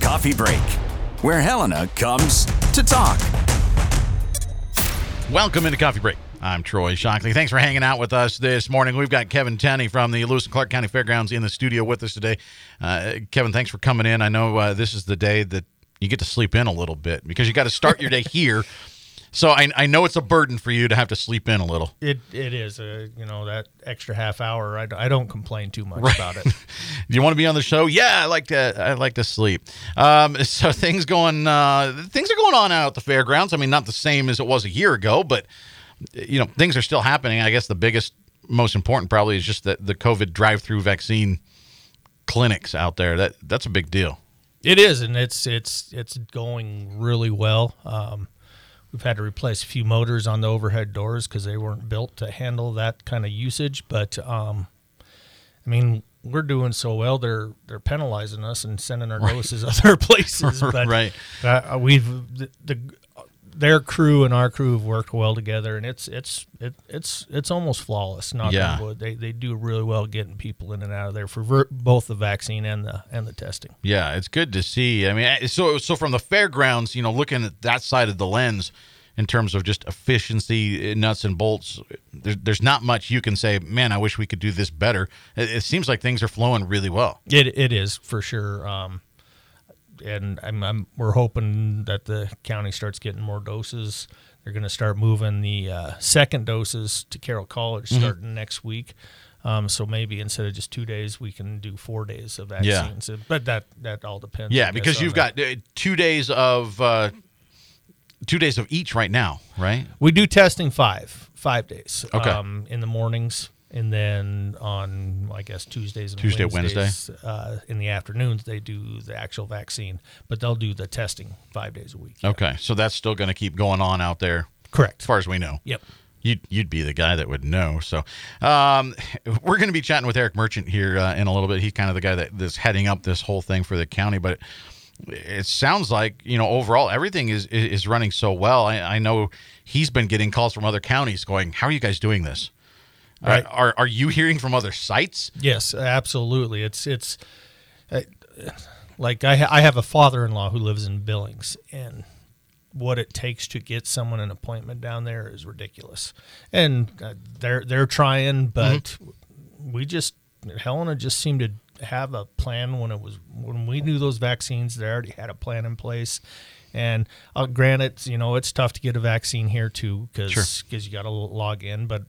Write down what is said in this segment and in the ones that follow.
Coffee Break, where Helena comes to talk. Welcome into Coffee Break. I'm Troy Shockley. Thanks for hanging out with us this morning. We've got Kevin Tenney from the Lewis and Clark County Fairgrounds in the studio with us today. Uh, Kevin, thanks for coming in. I know uh, this is the day that you get to sleep in a little bit because you got to start your day here. So I, I know it's a burden for you to have to sleep in a little. It it is. Uh, you know that extra half hour. I, I don't complain too much about it. Do you want to be on the show? Yeah, I like to. I like to sleep. Um, so things going. Uh, things are going on out at the fairgrounds. I mean, not the same as it was a year ago, but you know, things are still happening. I guess the biggest, most important, probably is just that the COVID drive-through vaccine clinics out there. That that's a big deal. It is, and it's it's it's going really well. Um, we've had to replace a few motors on the overhead doors because they weren't built to handle that kind of usage. But um, I mean, we're doing so well. They're they're penalizing us and sending our notices other places. But Right. uh, we've the, the their crew and our crew have worked well together, and it's it's it, it's it's almost flawless. Knock Yeah. They they do really well getting people in and out of there for ver- both the vaccine and the and the testing. Yeah, it's good to see. I mean, so so from the fairgrounds, you know, looking at that side of the lens in terms of just efficiency, eh, nuts and bolts, there's there's not much you can say. Man, I wish we could do this better. It, it seems like things are flowing really well. It it is for sure. Um, and I'm, I'm we're hoping that the county starts getting more doses. They're going to start moving the uh, second doses to Carroll College Mm-hmm. starting next week. Um, so maybe instead of just two days, we can do four days of Yeah. vaccines. But that that all depends. Yeah, guess, because you've the- got uh, two days of uh, two days of each right now, right? we do testing five five days. Okay. Um, in the mornings. And then on, I guess Tuesdays and Tuesday, Wednesdays, uh, in the afternoons, they do the actual vaccine, but they'll do the testing five days a week. Okay, so that's still going to keep going on out there, Correct. as far as we know. Yep. You'd, you'd be the guy that would know. So, um, we're going to be chatting with Eric Merchant here uh, in a little bit. He's kind of the guy that, that's heading up this whole thing for the county. But it sounds like you know overall everything is is is running so well. I, I know he's been getting calls from other counties going, "How are you guys doing this?" Right. Are, are are you hearing from other sites? Yes, absolutely. It's it's uh, like I ha- I have a father-in-law who lives in Billings, and what it takes to get someone an appointment down there is ridiculous. And uh, they're they're trying, but we just Helena just seemed to have a plan when it was when we knew those vaccines. They already had a plan in place. And uh, granted, you know it's tough to get a vaccine here too because Sure. you got to log in. But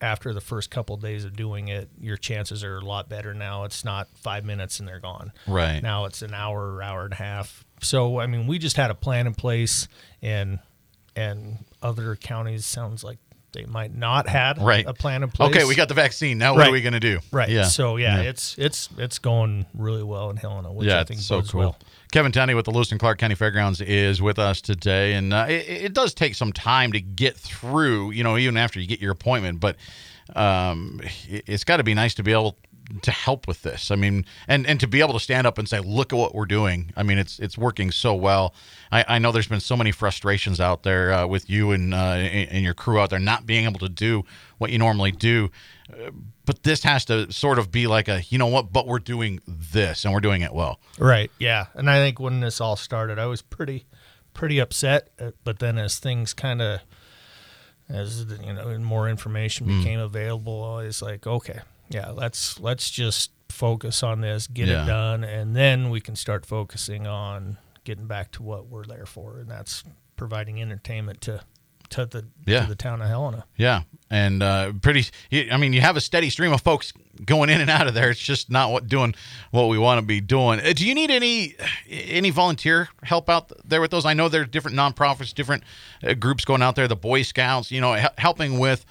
after the first couple of days of doing it, your chances are a lot better now. It's not five minutes and they're gone. Right. Now it's an hour, or hour and a half. So I mean, we just had a plan in place, and and other counties sounds like they might not had Right. a plan in place. Okay, we got the vaccine. Now what are we going to do? right. Yeah. So yeah, Yeah. it's it's it's going really well in Helena, which yeah, I think it's so cool. well. Kevin Tenney with the Lewis and Clark County Fairgrounds is with us today, and uh, it, it does take some time to get through. You know, even after you get your appointment, but um, it, it's got to be nice to be able to help with this. I mean, and and to be able to stand up and say, "Look at what we're doing." I mean, it's it's working so well. I, I know there's been so many frustrations out there uh, with you and uh, and your crew out there not being able to do what you normally do. Uh, But this has to sort of be like a, you know what? But we're doing this, and we're doing it well. Right. Yeah. And I think when this all started, I was pretty, pretty upset. uh, But then as things kind of, as you know, more information Hmm. became available, I was like, okay, yeah, let's let's just focus on this, get Yeah. it done, and then we can start focusing on getting back to what we're there for, and that's providing entertainment to to the Yeah. to the town of Helena. Yeah, and uh, pretty. I mean, you have a steady stream of folks going in and out of there. It's just not what doing what we want to be doing. Uh, Do you need any any volunteer help out there with those? I know there are different nonprofits, different uh, groups going out there. The Boy Scouts, you know, helping with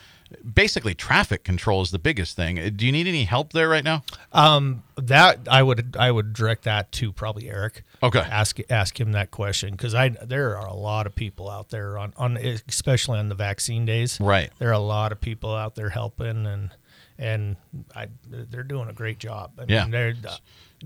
basically traffic control is the biggest thing. Uh, Do you need any help there right now? Um, that I would I would direct that to probably Eric. Okay. Ask ask him that question because I there are a lot of people out there on on especially on the vaccine days. Right. There are a lot of people out there helping and and I they're doing a great job. I Yeah. mean, they're.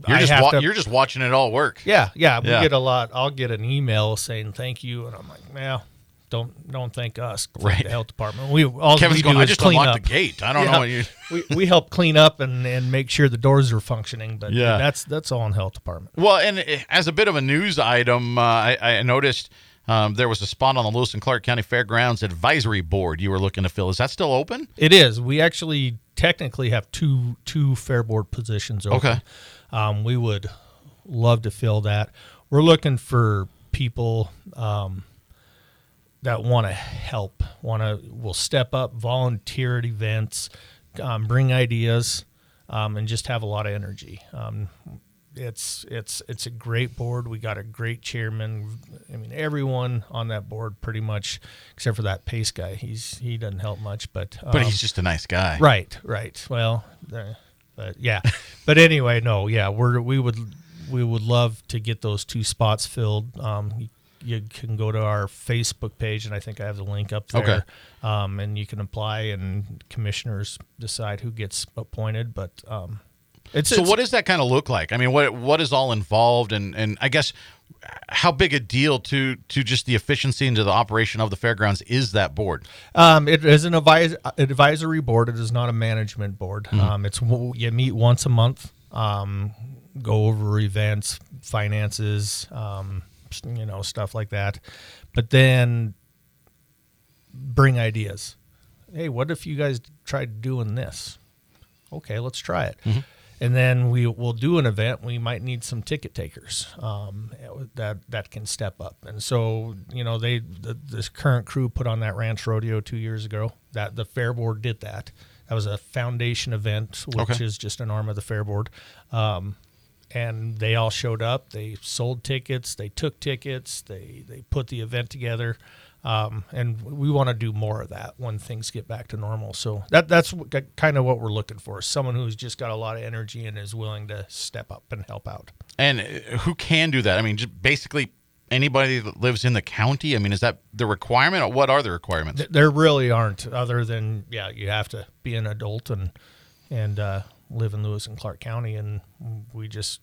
You're just wa- to- you're just watching it all work. yeah, yeah. We Yeah. get a lot. I'll get an email saying thank you, and I'm like, well, don't don't thank us, thank Right. The health department. We all Kevin's we going. do I is just clean unlocked up. the gate. I don't know Yeah. what you. we, we help clean up and, and make sure the doors are functioning, but Yeah. that's that's all in health department. Well, and uh, as a bit of a news item, uh, I, I noticed um, there was a spot on the Lewis and Clark County Fairgrounds advisory board you were looking to fill. Is that still open? It is. We actually technically have two two fair board positions open. Okay. Um, we would love to fill that. We're looking for people um, that want to help, want to will step up, volunteer at events, um, bring ideas, um, and just have a lot of energy. Um, it's it's it's a great board. We got a great chairman. I mean, everyone on that board pretty much, except for that pace guy. He's he doesn't help much, but But um, he's just a nice guy. Right, right. Well, uh, but yeah. but anyway, no, yeah, we're we would we would love to get those two spots filled. Um, you, can go to our Facebook page, and I think I have the link up there. Okay. Um, and you can apply, and commissioners decide who gets appointed. But um, it's So it's- what does that kind of look like? I mean, what what is all involved, and and I guess how big a deal to to just the efficiency and to the operation of the fairgrounds is that board? Um, it is an advis- advisory board. It is not a management board. Um, it's you meet once a month. Um, go over events, finances, um, you know, stuff like that. But then bring ideas. Hey, what if you guys tried doing this? Okay, let's try it. And then we will do an event. We might need some ticket takers um, that that can step up. And so, you know, they the, this current crew put on that ranch rodeo two years ago. That the fair board did that. That was a foundation event, which Okay. is just an arm of the fair board. Um, and they all showed up. They sold tickets. They took tickets. They they put the event together. Um, and we want to do more of that when things get back to normal. So that that's kind of what we're looking for: someone who's just got a lot of energy and is willing to step up and help out. And uh, who can do that? I mean, just basically anybody that lives in the county. I mean, is that the requirement, or what are the requirements? There really aren't, other than yeah, you have to be an adult and and uh, live in Lewis and Clark County, and we just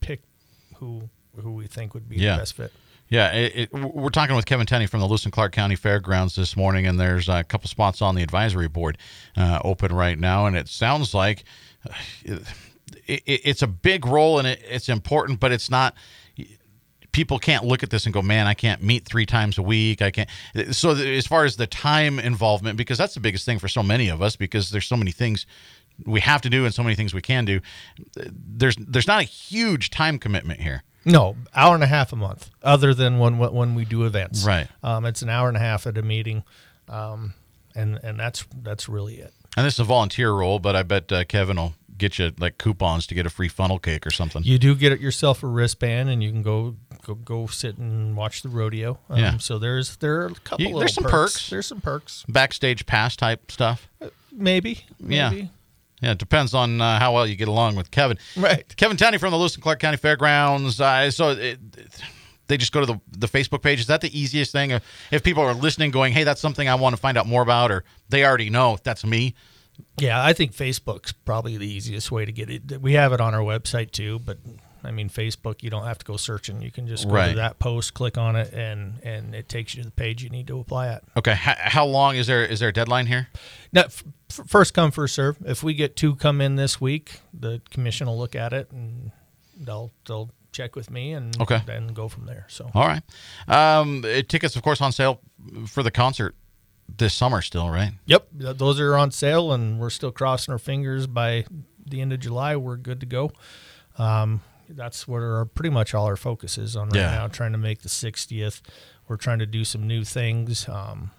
pick who who we think would be Yeah. the best fit. Yeah, it, it, we're talking with Kevin Tenney from the Lewis and Clark County Fairgrounds this morning, and there's a couple spots on the advisory board uh, open right now, and it sounds like uh, it, it, it's a big role and it, it's important, but it's not. People can't look at this and go, "Man, I can't meet three times a week. I can't." So, as far as the time involvement, because that's the biggest thing for so many of us, because there's so many things we have to do and so many things we can do. There's there's not a huge time commitment here. No, hour and a half a month. Other than when when we do events, Right. Um, it's an hour and a half at a meeting, um, and and that's that's really it. And this is a volunteer role, but I bet uh, Kevin will get you like coupons to get a free funnel cake or something. You do get yourself a wristband, and you can go go, go sit and watch the rodeo. Um, Yeah. So there's there are a couple. You- there's some perks. perks. There's some perks. Backstage pass type stuff. Maybe. Maybe. Yeah, it depends on uh, how well you get along with Kevin. Right. Kevin Tenney from the Lewis and Clark County Fairgrounds. Uh, so it, they just go to the, the Facebook page. Is that the easiest thing? Uh, If people are listening, going, hey, that's something I want to find out more about, or they already know that's me. Yeah, I think Facebook's probably the easiest way to get it. We have it on our website too, but I mean Facebook, you don't have to go searching. You can just go Right. to that post, click on it, and and it takes you to the page you need to apply at. Okay. H- how long is there? Is there a deadline here? Now, f- first come, first serve. If we get two come in this week, the commission will look at it and they'll they'll check with me and Okay. then go from there. So All right. Um, tickets, of course, on sale for the concert this summer still, right? Yep, those are on sale, and we're still crossing our fingers. By the end of July, we're good to go. Um, that's where our, pretty much all our focus is on right Yeah. now. Trying to make the 60th. We're trying to do some new things, um,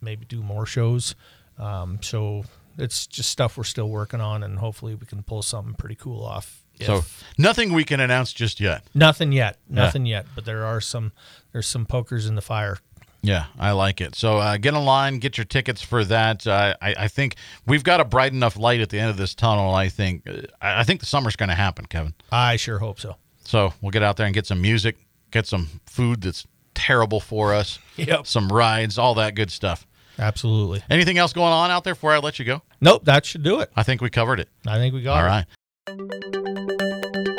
maybe do more shows. Um, so it's just stuff we're still working on, and hopefully we can pull something pretty cool off. So nothing we can announce just yet. nothing yet, nothing yet, but there are some there's some pokers in the fire. Yeah, I like it. So uh, get in line, get your tickets for that. Uh, I, I think we've got a bright enough light at the end of this tunnel. I think uh, I think the summer's going to happen, Kevin. I sure hope so. So we'll get out there and get some music, get some food that's terrible for us, Yep. some rides, all that good stuff. Absolutely. Anything else going on out there before I let you go? Nope, that should do it. I think we covered it. I think we got All it. right.